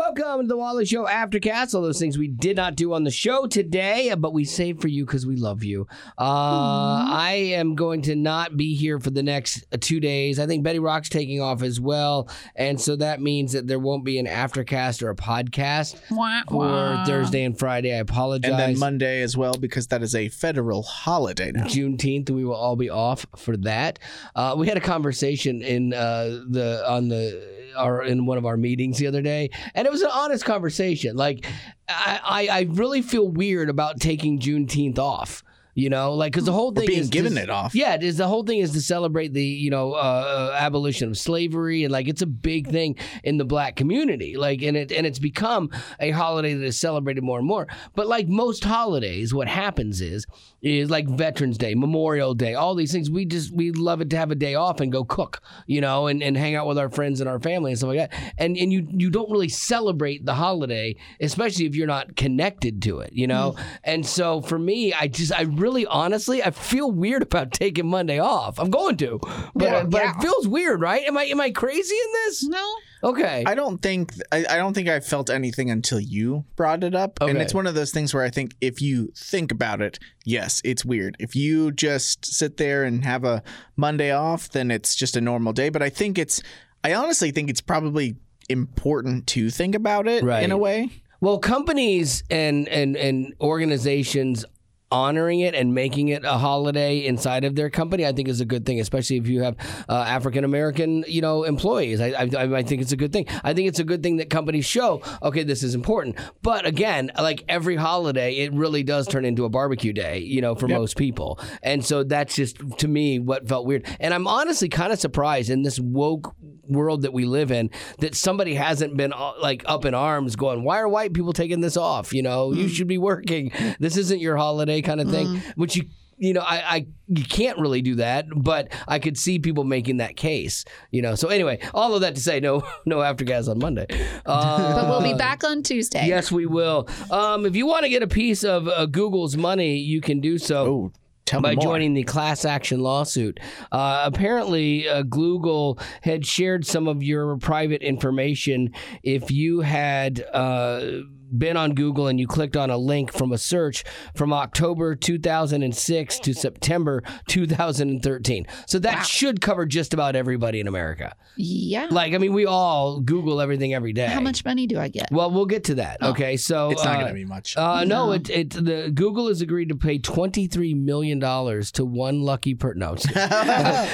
Welcome to the Wally Show Aftercast. All those things we did not do on the show today, but we saved for you because we love you. Uh, I am going to not be here for the next uh, two days. I think Betty Rock's taking off as well, and so that means that there won't be an Aftercast or a podcast Wah, for. Thursday and Friday. I apologize. And then Monday as well because that is a federal holiday now. Juneteenth. We will all be off for that. Uh, we had a conversation in uh, the on the our in one of our meetings the other day, and it was an honest conversation. Like, I I, I really feel weird about taking Juneteenth off. You know, like because the hmm. whole thing being is given to- it off. Yeah, it is the whole thing is to celebrate the you know uh, uh, abolition of slavery and like it's a big thing in the black community. Like and it and it's become a holiday that is celebrated more and more. But like most holidays, what happens is is like Veterans Day, Memorial Day, all these things. We just we love it to have a day off and go cook, you know, and, and hang out with our friends and our family and stuff like that. And and you you don't really celebrate the holiday, especially if you're not connected to it, you know. Hmm. And so for me, I just I really honestly I feel weird about taking Monday off. I'm going to, but Yeah. but Yeah. it feels weird, right? Am I am I crazy in this? No. Okay. I don't think I, I don't think I felt anything until you brought it up. And it's one of those things where I think if you think about it, yes, it's weird. If you just sit there and have a Monday off, then it's just a normal day. But I think it's I honestly think it's probably important to think about it Right. in a way. Well, companies and and and organizations honoring it and making it a holiday inside of their company, I think is a good thing, especially if you have uh, African American, you know, employees. I, I I think it's a good thing. I think it's a good thing that companies show, okay, this is important. But again, like every holiday, it really does turn into a barbecue day, you know, for most people. And so that's just to me what felt weird. And I'm honestly kind of surprised in this woke world that we live in that somebody hasn't been uh, like up in arms going why are white people taking this off? You know you should be working. This isn't your holiday kind of thing which you you know I, I you can't really do that but i could see people making that case you know? So anyway all of that to say no no after aftercast on monday. Uh, But we'll be back on Tuesday. yes we will. Um, if you want to get a piece of uh, google's money you can do so. Oh, tell by joining the class action lawsuit. Uh, apparently, uh, Google had shared some of your private information if you had. Uh, been on Google and you clicked on a link from a search from October 2006 to September 2013. So that should cover just about everybody in America. Yeah. Like, I mean, we all Google everything every day. How much money do I get? Well, we'll get to that. Okay, so it's not uh, going to be much. uh, no, it, it the Google has agreed to pay twenty three million dollars to one lucky per. No, I'm.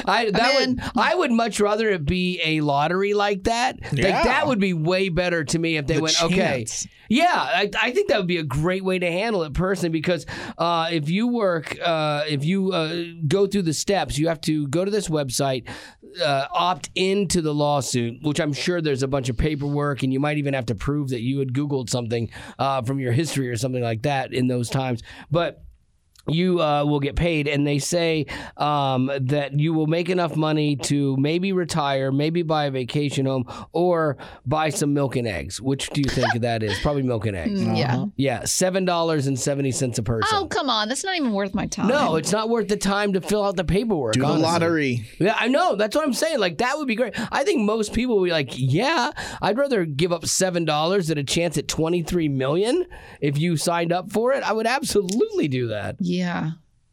I that would I would much rather it be a lottery like that. Like that would be way better to me if they The went okay. Yeah, I, I think that would be a great way to handle it personally because uh, if you work, uh, if you uh, go through the steps, you have to go to this website, uh, opt into the lawsuit, which I'm sure there's a bunch of paperwork, and you might even have to prove that you had Googled something uh, from your history or something like that in those times. But you uh, will get paid, and they say um, that you will make enough money to maybe retire, maybe buy a vacation home, or buy some milk and eggs. Which do you think that is? Probably milk and eggs. Mm, Yeah. Yeah, seven dollars and seventy cents a person. Oh, come on. That's not even worth my time. no, it's not worth the time to fill out the paperwork. Do the lottery. Yeah, I know. That's what I'm saying. Like that would be great. I think most people would be like, "Yeah, I'd rather give up seven dollars at a chance at twenty three million if you signed up for it. I would absolutely do that Yeah,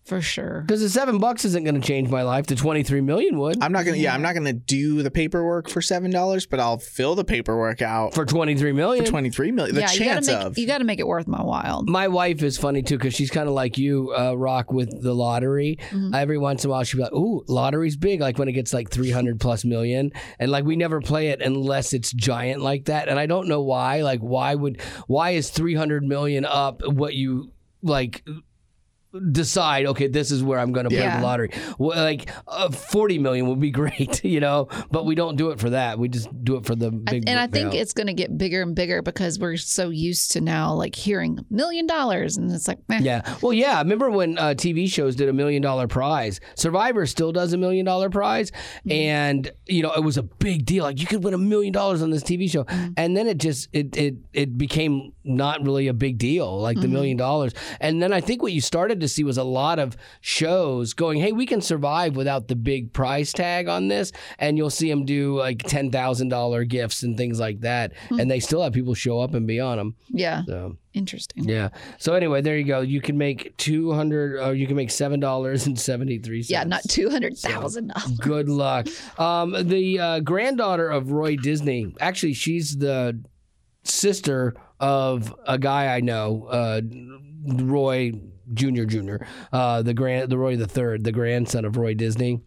for sure. because the seven bucks isn't going to change my life. The twenty three million would I'm not gonna. Yeah, I'm not gonna do the paperwork for seven dollars, but I'll fill the paperwork out for twenty three million. for twenty three million. The yeah, you chance gotta make of you gotta make it worth my while. my wife is funny too because she's kind of like you, uh, Rock, with the lottery. Every once in a while, she'll be like, "Ooh, lottery's big!" Like when it gets like three hundred plus million, and like we never play it unless it's giant like that. And I don't know why. Like, why would why is three hundred million up what you like? Decide okay this is where i'm going to play Yeah. the lottery well, like uh, 40 million would be great you know but we don't do it for that we just do it for the big and I think it's going to get bigger and bigger because we're so used to now like hearing million dollars and it's like, eh. Yeah. Well, yeah. Remember when uh, TV shows did a million dollar prize? Survivor still does a million dollar prize, and you know it was a big deal. Like you could win a million dollars on this TV show, and then it just it it it became not really a big deal, like the million dollars. And then I think what you started to see was a lot of shows going, hey, we can survive without the big price tag on this, and you'll see them do like ten thousand dollar gifts and things like that, and they still have people show up and be on them. Yeah. So Interesting. yeah. So anyway, there you go. You can make two hundred, or you can make seven dollars and seventy three cents. Yeah, not two hundred thousand dollars. Good luck. Um, the uh, granddaughter of Roy Disney, actually, she's the sister of a guy I know, uh, Roy Junior Junior, uh, the grand, the Roy the Third, the grandson of Roy Disney.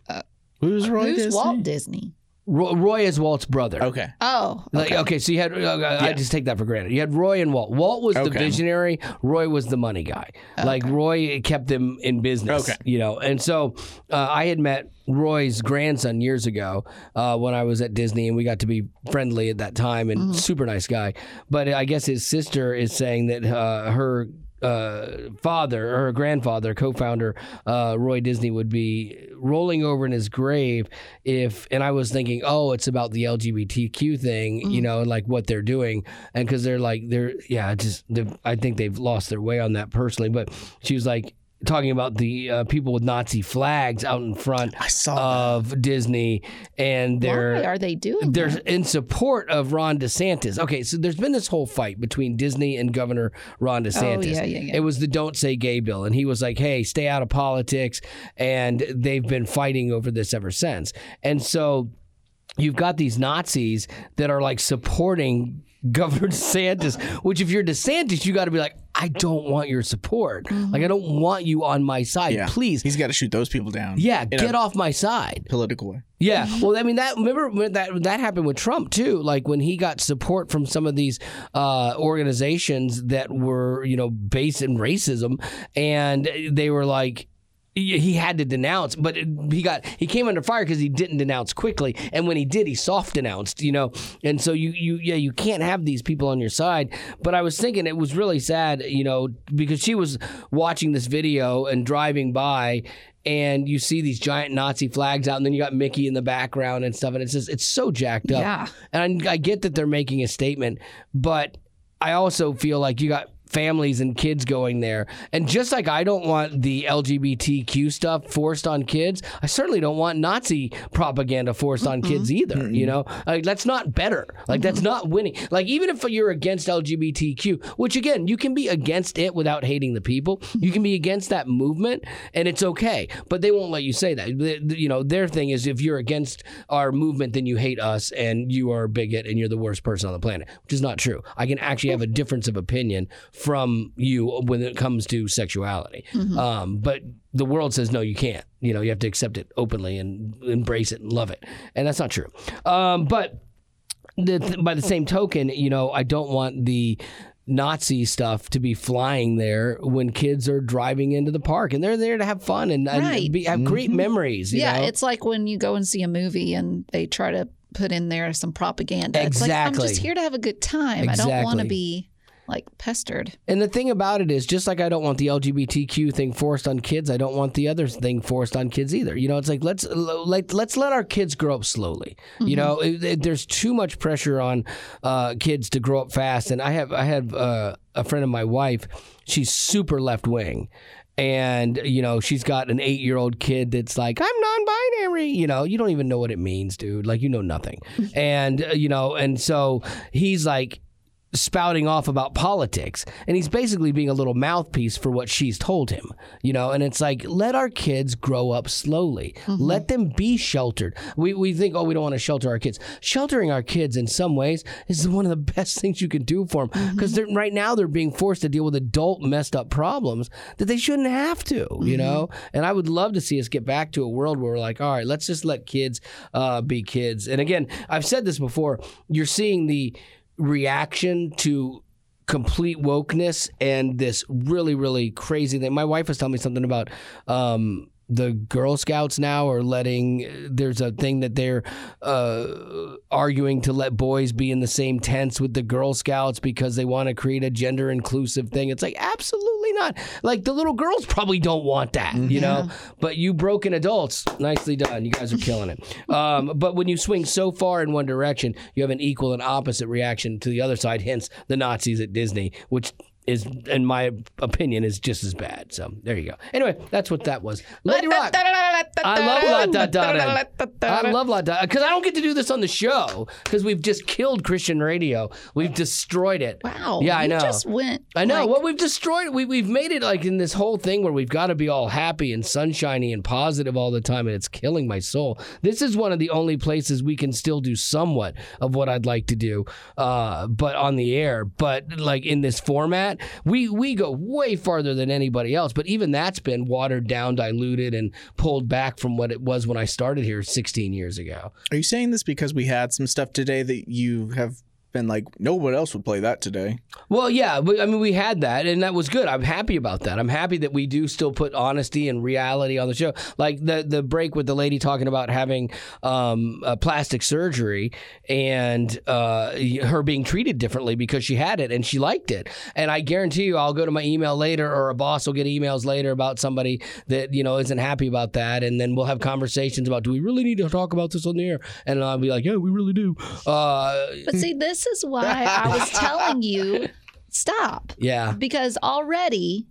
Who's Roy Who's Disney? Walt Disney? Roy, Roy is Walt's brother. Okay. Oh, Like, okay. so you had, uh, I just take that for granted. You had Roy and Walt. Walt was the Okay. visionary. Roy was the money guy. Like Roy kept them in business. Okay. You know, and so uh, I had met Roy's grandson years ago uh, when I was at Disney, and we got to be friendly at that time, and super nice guy. But I guess his sister is saying that uh, her. Uh, father or her grandfather, co-founder uh, Roy Disney, would be rolling over in his grave if. And I was thinking, oh, it's about the LGBTQ thing, you know, like what they're doing, and because they're like they're yeah, just I think they've lost their way on that personally. But she was like talking about the uh, people with Nazi flags out in front I saw of Disney, and they're why are they doing they're that? in support of Ron DeSantis. Okay, so there's been this whole fight between Disney and Governor Ron DeSantis. Oh, yeah, yeah, yeah. It was the "Don't Say Gay" bill, and he was like, "Hey, stay out of politics," and they've been fighting over this ever since. And so you've got these Nazis that are like supporting Governor DeSantis, which if you're DeSantis, you got to be like, I don't want your support. Like, I don't want you on my side. Yeah. Please. He's got to shoot those people down. Yeah, get off my side. political way. Yeah, well, I mean that. Remember when that that happened with Trump too. Like when he got support from some of these uh, organizations that were, you know, based in racism, and they were like. He he had to denounce, but he got he came under fire because he didn't denounce quickly, and when he did, he soft denounced, you know. And so you you yeah you can't have these people on your side. But I was thinking it was really sad, you know, because she was watching this video and driving by, and you see these giant Nazi flags out, and then you got Mickey in the background and stuff, and it's just it's so jacked up. Yeah. And I, I get that they're making a statement, but I also feel like you got families and kids going there. And just like I don't want the LGBTQ stuff forced on kids, I certainly don't want Nazi propaganda forced on kids either. You know, like that's not better. Like that's not winning. Like even if you're against LGBTQ, which again, you can be against it without hating the people. You can be against that movement and it's okay, but they won't let you say that. You know, their thing is if you're against our movement, then you hate us and you are a bigot and you're the worst person on the planet, which is not true. I can actually have a difference of opinion from you when it comes to sexuality. Um, but the world says, no, you can't. You know, you have to accept it openly and embrace it and love it. And that's not true. Um, but the, by the same token, you know, I don't want the Nazi stuff to be flying there when kids are driving into the park and they're there to have fun and, and be, have great memories. You yeah, know? it's like when you go and see a movie and they try to put in there some propaganda. It's like I'm just here to have a good time. I don't want to be like pestered. And the thing about it is, just like I don't want the LGBTQ thing forced on kids, I don't want the other thing forced on kids either. You know, it's like let's like let's let our kids grow up slowly. You know, it, it- there's too much pressure on uh, kids to grow up fast. And I have I have uh, a friend of my wife. She's super left wing. And you know she's got an eight-year-old kid that's like I'm non-binary. You know you don't even know what it means, dude. Like you know nothing. and uh, you know, and so he's like, spouting off about politics. And he's basically being a little mouthpiece for what she's told him you know? And it's like let our kids grow up slowly. Mm-hmm. Let them be sheltered. We, we think oh we don't want to shelter our kids. Sheltering our kids in some ways is one of the best things you can do for them because mm-hmm. they're right now they're being forced to deal with adult messed up problems that they shouldn't have to you mm-hmm. know? And i would love to see us get back to a world where we're like all right let's just let kids uh, be kids. And again i've said this before you're seeing the reaction to complete wokeness and this really really crazy thing my wife was telling me something about um the Girl Scouts now are letting. There's a thing that they're uh, arguing to let boys be in the same tents with the Girl Scouts because they want to create a gender inclusive thing. It's like absolutely not. Like the little girls probably don't want that, you know. But you broken adults, nicely done. You guys are killing it. Um, but when you swing so far in one direction, you have an equal and opposite reaction to the other side. Hence the Nazis at Disney, which is, in my opinion, is just as bad. So there you go. Anyway, that's what that was. Lady Rock. I love La Da Da. I love La Da because I don't get to do this on the show because we've just killed Christian radio. We've destroyed it. Wow. Yeah, I know. just went. I know. like- well, we've destroyed. We we've made it like in this whole thing where we've got to be all happy and sunshiny and positive all the time, and it's killing my soul. This is one of the only places we can still do somewhat of what I'd like to do, uh, but on the air. But like in this format, we we go way farther than anybody else. But even that's been watered down, diluted, and pulled back from what it was when I started here 16 years ago. Are you saying this because we had some stuff today that you have been like, no one else would play that today? Well, yeah, we- I mean, we had that, and that was good. I'm happy about that. I'm happy that we do still put honesty and reality on the show. Like the the break with the lady talking about having um, a plastic surgery and uh, her being treated differently because she had it and she liked it. And I guarantee you, I'll go to my email later, or a boss will get emails later about somebody that you know isn't happy about that, and then we'll have conversations about, do we really need to talk about this on the air? And I'll be like, yeah, we really do. Uh, But see, this is why I was telling you stop yeah. because already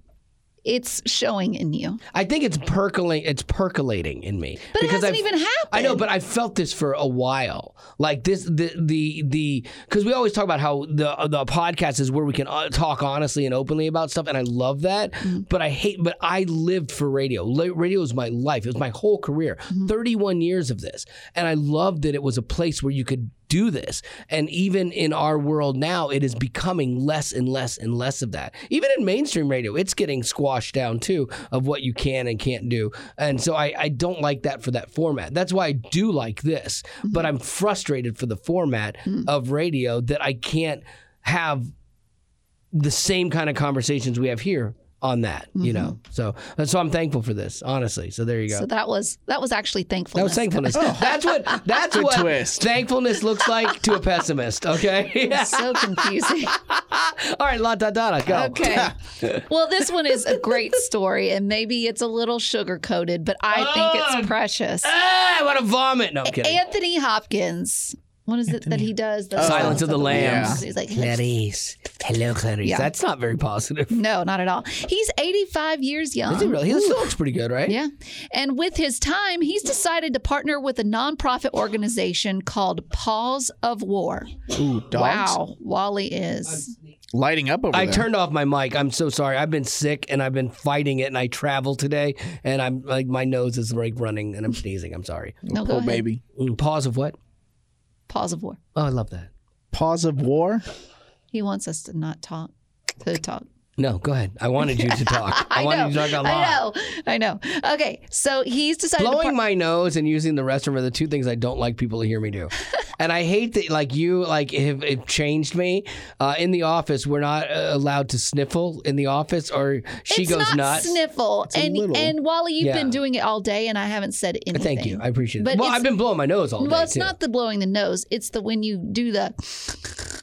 it's showing in you. I think it's percolating. It's percolating in me But it hasn't I've- even happened. I know, but I felt this for a while. Like this, the the the because we always talk about how the the podcast is where we can uh, talk honestly and openly about stuff, and I love that. Mm-hmm. But I hate. But I lived for radio. Radio is my life. It was my whole career. Mm-hmm. Thirty one years of this, and I loved that it was a place where you could do this. And even in our world now, it is becoming less and less and less of that. Even in mainstream radio, it's getting squashed down too of what you can and can't do. And so I, I don't like that for that format. That's why I do like this, mm-hmm. but I'm frustrated for the format mm. of radio that I can't have the same kind of conversations we have here on that, you know. So that's so I'm thankful for this, honestly. So there you go. So that was that was actually thankfulness. That was thankfulness. That's what that's what twist. thankfulness looks like to a pessimist. Okay. so confusing. All right, la da da da. Go. Okay. well, this one is a great story, and maybe it's a little sugar coated, but I think it's precious. Ah, I want to vomit. No, I'm kidding. Anthony Hopkins. What is it that he does? The Silence of the Lambs. He's like, Clarice. Hello, Clarice. Yeah. That's not very positive. no, not at all. He's 85 years young. Is he really? He still looks pretty good, right? Yeah. And with his time, he's decided to partner with a nonprofit organization called Paws of War. Ooh, dogs Wow. Wally is. lighting up over I there. turned off my mic. I'm so sorry. I've been sick and I've been fighting it, and I traveled today, and I'm like my nose is like running, and I'm sneezing. I'm sorry. No, go Poor ahead. baby. Mm, Pause of what? Paws of War. Oh, I love that. Pause of war. He wants us to not talk, to talk. No, go ahead. I wanted you to talk. I, I wanted know. you to talk a lot. I know. I know. Okay. So he's decided to blowing par- my nose and using the restroom are the two things I don't like people to hear me do. and I hate that like you like have, have changed me. Uh, in the office, we're not uh, allowed to sniffle in the office, or she it's goes not nuts. sniffle. a and little. and Wally, you've Yeah. been doing it all day, and I haven't said anything. Thank you. I appreciate it. But well, I've been blowing my nose all day. well, it's too. not the blowing the nose. It's the when you do the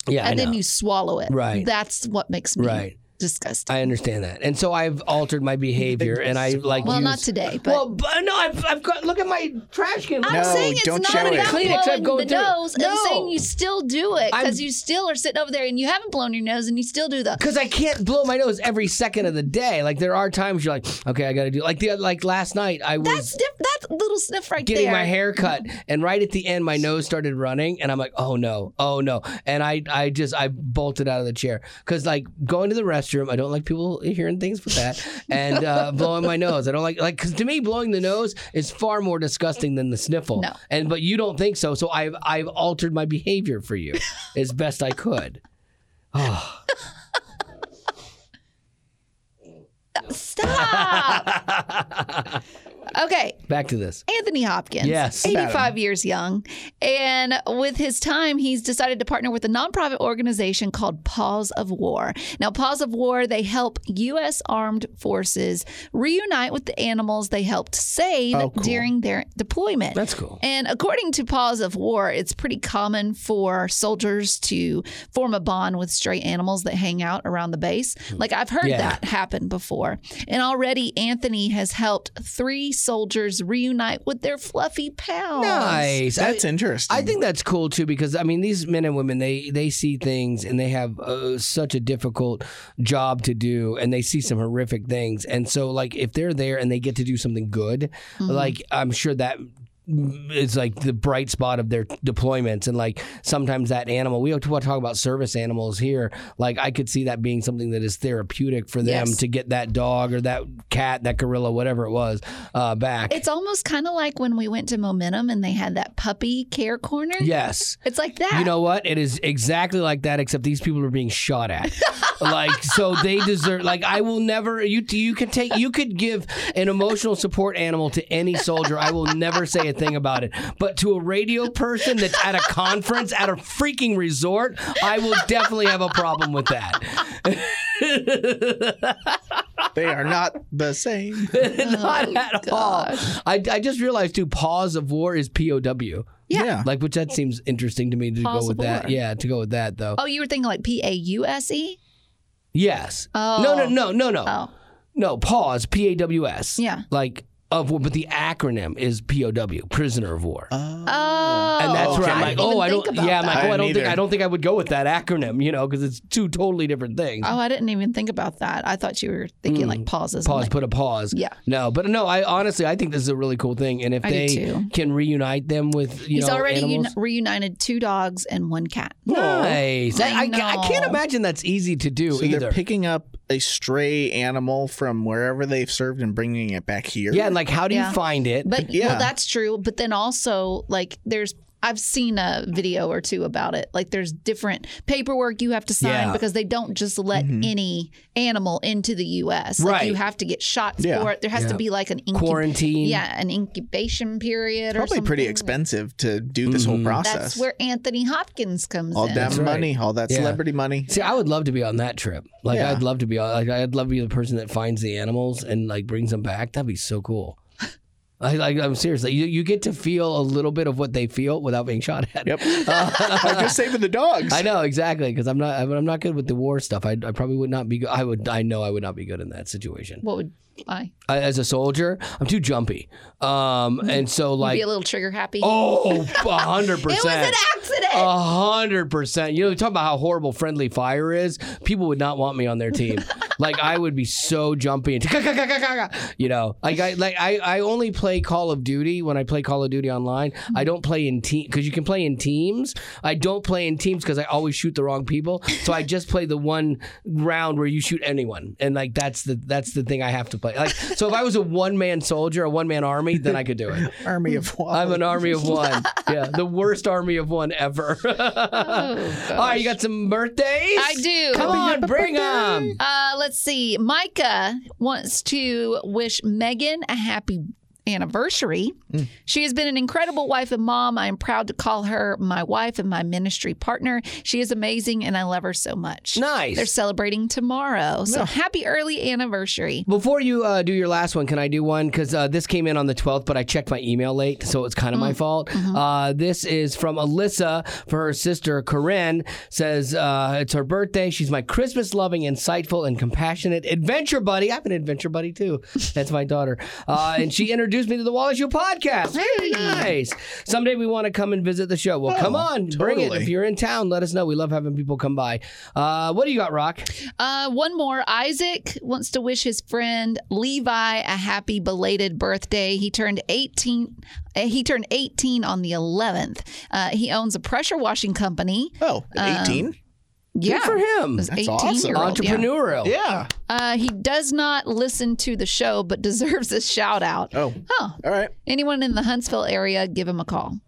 Yeah, I and then know. you swallow it. Right. That's what makes me Right. Disgusting. I understand that, and so I've altered my behavior, and I like. well, use, not today, but Well, but no, I've, I've got. Look at my trash can. I'm No, saying it's don't not show it. I'm blowing going the through nose. No. I'm saying you still do it because you still are sitting over there and you haven't blown your nose and you still do the. Because I can't blow my nose every second of the day. Like there are times you're like, okay, I got to do. Like the like last night, I was. That's diff- that's a little sniff right getting there. my hair cut. And right at the end my nose started running and i'm like oh no. Oh no. And i i just i bolted out of the chair. Because like going to the restroom i don't like people hearing things with that and uh, blowing my nose. I don't like like because to me blowing the nose is far more disgusting than the sniffle. No. and but you don't think so. So i've i've altered my behavior for you as best i could. Stop. Okay. back to this Anthony Hopkins. Yes. 85 years young. And with his time, he's decided to partner with a nonprofit organization called Paws of War. Now, Paws of War, they help U.S. armed forces reunite with the animals they helped save Oh, cool. during their deployment. that's cool And according to Paws of War, it's pretty common for soldiers to form a bond with stray animals that hang out around the base. Hmm. Like I've heard Yeah. that happen before. And already Anthony has helped three soldiers reunite with their fluffy pals. nice That's interesting. interesting. I think that's cool too because I mean these men and women they they see things and they have uh, such a difficult job to do and they see some horrific things and so like if they're there and they get to do something good like I'm sure that is like the bright spot of their deployments and like sometimes that animal we talk about service animals here like I could see that being something that is therapeutic for them Yes. to get that dog or that cat that gorilla whatever it was uh, back It's almost kind of like when we went to Momentum and they had that puppy care corner. yes It's like that. You know what? It is exactly like that, except these people are being shot at. like, so they deserve. Like, I will never. You you can take. You could give an emotional support animal to any soldier. I will never say a thing about it. But to a radio person that's at a conference at a freaking resort, I will definitely have a problem with that. they are not the same. Not oh, at all. I, I just realized too. Pause of war is POW. Yeah. Like, which that seems interesting to me to Pause go with that. war. Yeah, to go with that though. Oh, you were thinking like P A U S E? Yes. Oh. No, no, oh. no, no, no. Oh. No, pause. P A W S. Yeah. Like of war, but the acronym is P O W, prisoner of war. Oh. and that's where okay. I'm like, oh, I even don't. think Yeah, I'm like, oh, I I don't didn't think. I don't think I would go with that acronym. You know, because it's two totally different things. Oh, I didn't even think about that. I thought you were thinking like pauses. Mm. Pause. like, put a pause. Yeah. No, but no. I honestly, I think this is a really cool thing, and if I they can reunite them with you know, He's know already animals. uni- reunited two dogs and one cat. Nice. I, I I, I can't imagine that's easy to do So either. they're picking up a stray animal from wherever they've served and bringing it back here. yeah, and like, how do Yeah. you find it? But Yeah. well, that's true. But then also, like, there's I've seen a video or two about it. Like, there's different paperwork you have to sign Yeah. because they don't just let mm-hmm. any animal into the U.S. Like, Right. you have to get shots Yeah. for it. There has Yeah. to be like an incu- Quarantine. Yeah, an incubation period. or Probably pretty expensive to do this whole mm-hmm. process. That's where Anthony Hopkins comes in. all in. that right. money, all that Yeah. celebrity money. See, I would love to be on that trip. Like, Yeah. I'd love to be on. Like, I'd love to be the person that finds the animals and like brings them back. That'd be so cool. I, like, I'm serious. You, you get to feel a little bit of what they feel without being shot at. Yep. I'm just saving the dogs. I know exactly because I'm not. I'm not good with the war stuff. I, I probably would not be. good. I would. I know I would not be good in that situation. What would I? I, as a soldier, I'm too jumpy. Um, and so like, be a little trigger happy. oh, a hundred it was an accident. A hundred percent. You know, we talk about how horrible friendly fire is. People would not want me on their team. Like I would be so jumpy and you know, like I like I, I only play Call of Duty when I play Call of Duty online. I don't play in team because you can play in teams. I don't play in teams because I always shoot the wrong people. So I just play the one round where you shoot anyone, and like that's the that's the thing I have to play. Like so, if I was a one man soldier, a one man army, then I could do it. Army of one. I'm an army of one. Yeah, the worst army of one ever. Oh, All right, you got some birthdays? I do. Come on, bring them. Uh, let's see. Micah wants to wish Megan a happy anniversary. Mm. She has been an incredible wife and mom. I am proud to call her my wife and my ministry partner. She is amazing and I love her so much. Nice. They're celebrating tomorrow. So happy early anniversary. Before you uh, do your last one, can I do one? Because uh, this came in on the 12th, but I checked my email late, so it's kind of my fault. Uh, this is from Alyssa for her sister Corinne. Says uh, it's her birthday. She's my Christmas loving, insightful, and compassionate adventure buddy. I have an adventure buddy too. That's my daughter. Uh, and she introduced me to the Wally Show podcast. Very nice. Someday we want to come and visit the show. Well, come on, bring it. If you're in town, let us know. We love having people come by. Uh, what do you got, Rock? Uh, one more. Isaac wants to wish his friend Levi a happy belated birthday. He turned 18. uh, He turned 18 on the 11th. Uh, he owns a pressure washing company. Oh, 18? Yeah, for him. That's awesome. year. Yeah. Entrepreneurial. yeah. Uh, he does not listen to the show, but deserves a shout out. Oh, Oh, all right. anyone in the Huntsville area, give him a call.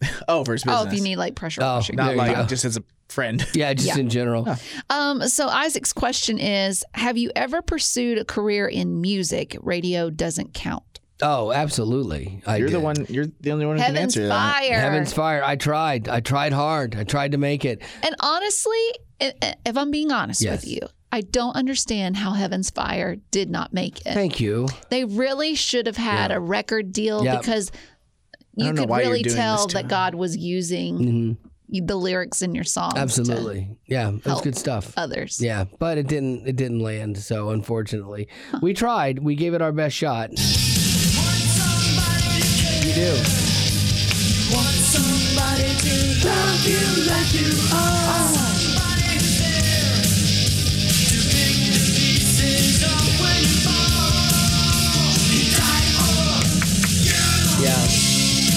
Oh, for his business. Oh, if you need like pressure Oh, washing. There Not you like just as a friend. Yeah, just Yeah. in general. Um, so Isaac's question is: Have you ever pursued a career in music? Radio doesn't count. Oh, absolutely. I You're the did. one. You're the only one who can Heaven's answer that. fire. Heaven's fire. I tried. I tried hard. I tried to make it. And honestly, i- i- if I'm being honest Yes. with you, I don't understand how Heaven's Fire did not make it. Thank you. They really should have had a record deal Yeah. because you could really tell that him. God was using hmm the lyrics in your songs. to Absolutely. Yeah, it was help good stuff. Others. Yeah, but it didn't. It didn't land. So unfortunately, we tried. We gave it our best shot. You do. somebody to love you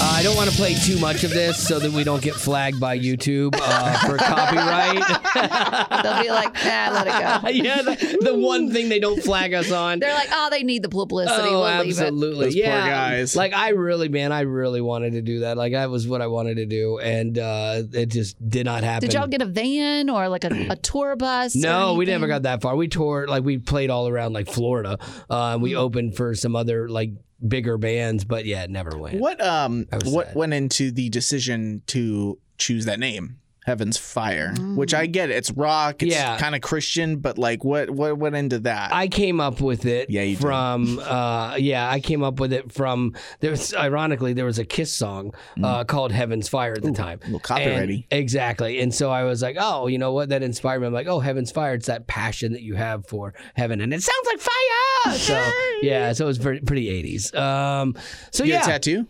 Uh, I don't want to play too much of this so that we don't get flagged by YouTube uh, for copyright. They'll be like, nah, let it go. yeah, the, the one thing they don't flag us on. They're like, oh, they need the publicity. Oh, we'll leave it. absolutely. Those poor yeah. guys. Like I really, man, I really wanted to do that. Like that was what I wanted to do, and uh, it just did not happen. Did y'all get a van or like a, a tour bus? No, we never got that far. We toured, like we played all around like Florida. Uh, and we Mm. opened for some other like bigger bands, but yeah, it never went. What um what sad. went into the decision to choose that name? Heaven's Fire, which I get. It's rock. It's Yeah. kind of Christian, but like, what what went into that? I came up with it Yeah, from uh yeah, I came up with it from there was ironically there was a Kiss song uh called Heaven's Fire at the time. Mm. little copyrighty. And- exactly. And so I was like, "Oh, you know what? That inspired me." I'm like, "Oh, Heaven's Fire, it's that passion that you have for heaven and it sounds like fire." so, yeah, so it was pretty, pretty 80s. Um so you yeah. a tattoo?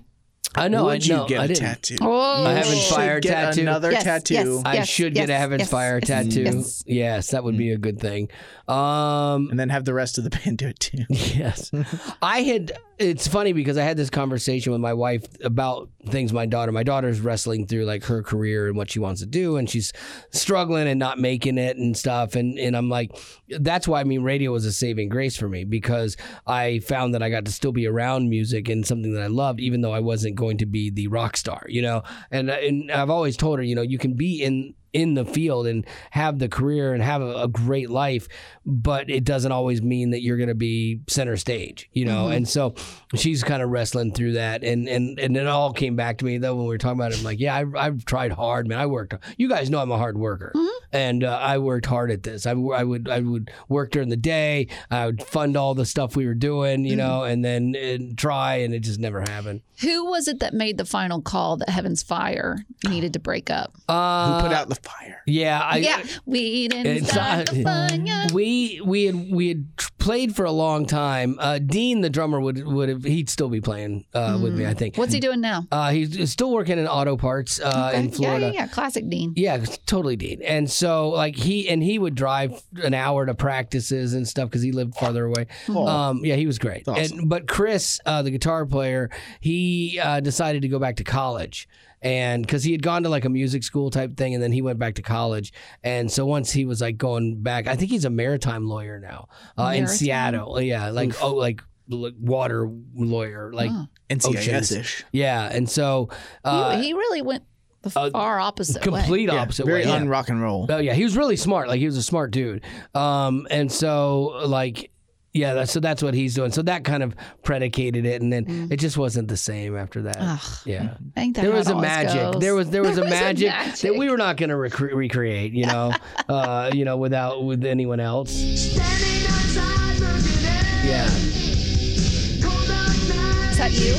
I know, Would I you know. get I a didn't. tattoo? Oh, A Heaven's Should Fire get tattoo. Another Yes, tattoo. yes. I Yes, should get a yes, Heaven's yes, Fire yes, tattoo. yes. Yes, that would be mm. a good thing. Um and then have the rest of the band do it too. Yes. I had, it's funny because I had this conversation with my wife about things my daughter, my daughter's wrestling through like her career and what she wants to do. And she's struggling and not making it and stuff. And, and I'm like, that's why I mean, radio was a saving grace for me because I found that I got to still be around music and something that I loved, even though I wasn't going to be the rock star, you know? And, and I've always told her, you know, you can be in, in the field and have the career and have a, a great life, but it doesn't always mean that you're going to be center stage, you know. And so she's kind of wrestling through that, and and and it all came back to me though when we were talking about it. I'm like, yeah, I, I've tried hard, man. I worked. You guys know I'm a hard worker, and uh, I worked hard at this. I, I would I would work during the day. I would fund all the stuff we were doing, you know, and then and try, and it just never happened. Who was it that made the final call that Heaven's Fire needed to break up? Uh, Who put out the fire? yeah, I, yeah, we didn't It's start the not- fire. We we had we had played for a long time. Uh, Dean, the drummer, would would have he'd still be playing uh, with me. I think. What's he doing now? Uh, he's still working in auto parts uh, in Florida. Yeah, yeah, yeah. Classic Dean. Yeah, totally Dean. And so like he and he would drive an hour to practices and stuff because he lived farther away. Um, yeah, he was great. awesome. And but Chris, uh, the guitar player, he uh, decided to go back to college. And because he had gone to like a music school type thing, and then he went back to college. And so once he was like going back, I think he's a maritime lawyer now uh, in Seattle. Yeah, like oh, like like water lawyer, like Huh. NCIS ish. yeah. And so uh, he, he really went the far opposite way. complete opposite Very way. yeah. un rock and roll. Oh yeah, he was really smart. Like he was a smart dude. Um, and so like yeah, that's, so that's what he's doing. So that kind of predicated it, and then it just wasn't the same after that. Ugh. Yeah, Ain't that there was it a always magic. goes? There was there was a There was a magic, magic. that we were not going to recre- recreate. You know, uh, you know, without with anyone else. Standing outside looking at Yeah, cold dark night. Is that you?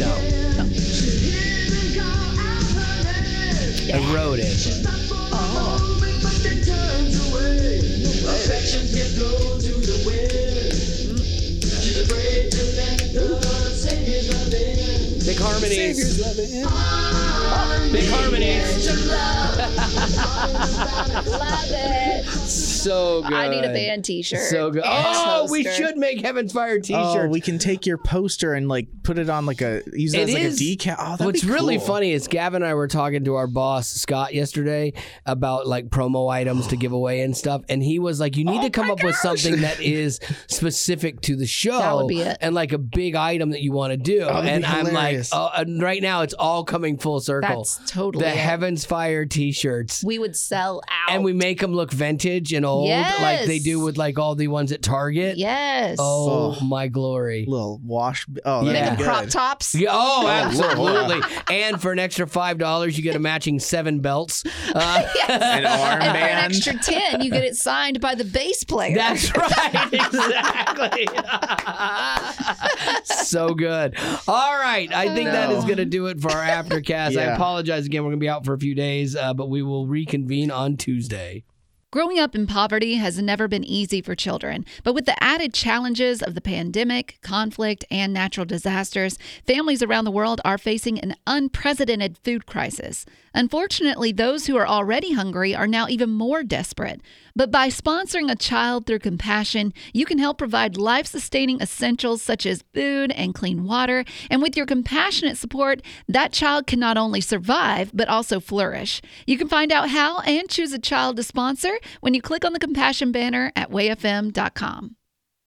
no, Hear them call out her name. I wrote it. Stop Big harmonies. Big harmonies. Love it. So good. I need a band T-shirt. So good. and Oh, we should make Heaven's Fire oh, T-shirts. Oh, we can take your poster and like put it on like a use it, It as like is- a decal. Oh, that'd What's be really funny is Gavin and I were talking to our boss Scott yesterday about like promo items to give away and stuff, and he was like, "You need oh to come up with something that is specific to the show, That would be it. and like a big item that you want to do." Oh, that'd and I'm like, oh, and right now it's all coming full circle. That's totally the it. Heaven's Fire T-shirts. We would sell out. and we make them look vintage and old, like they do with like all the ones at Target. Yes. Oh, Oh. my glory! little wash. Oh, Yeah. that'd Making be crop tops. Yeah, oh, Oh, absolutely. and for an extra five dollars, you get a matching seven belts. Uh, Yes. An and for an extra ten, you get it signed by the bass player. that's right, exactly. so good. All right, I think that is going to do it for our aftercast. I apologize again. We're going to be out for a few days, uh, but we will reconvene on Tuesday. Growing up in poverty has never been easy for children, but with the added challenges of the pandemic, conflict, and natural disasters, families around the world are facing an unprecedented food crisis. Unfortunately, those who are already hungry are now even more desperate. But by sponsoring a child through compassion, you can help provide life sustaining essentials such as food and clean water. And with your compassionate support, that child can not only survive, but also flourish. You can find out how and choose a child to sponsor when you click on the compassion banner at wayfm.com.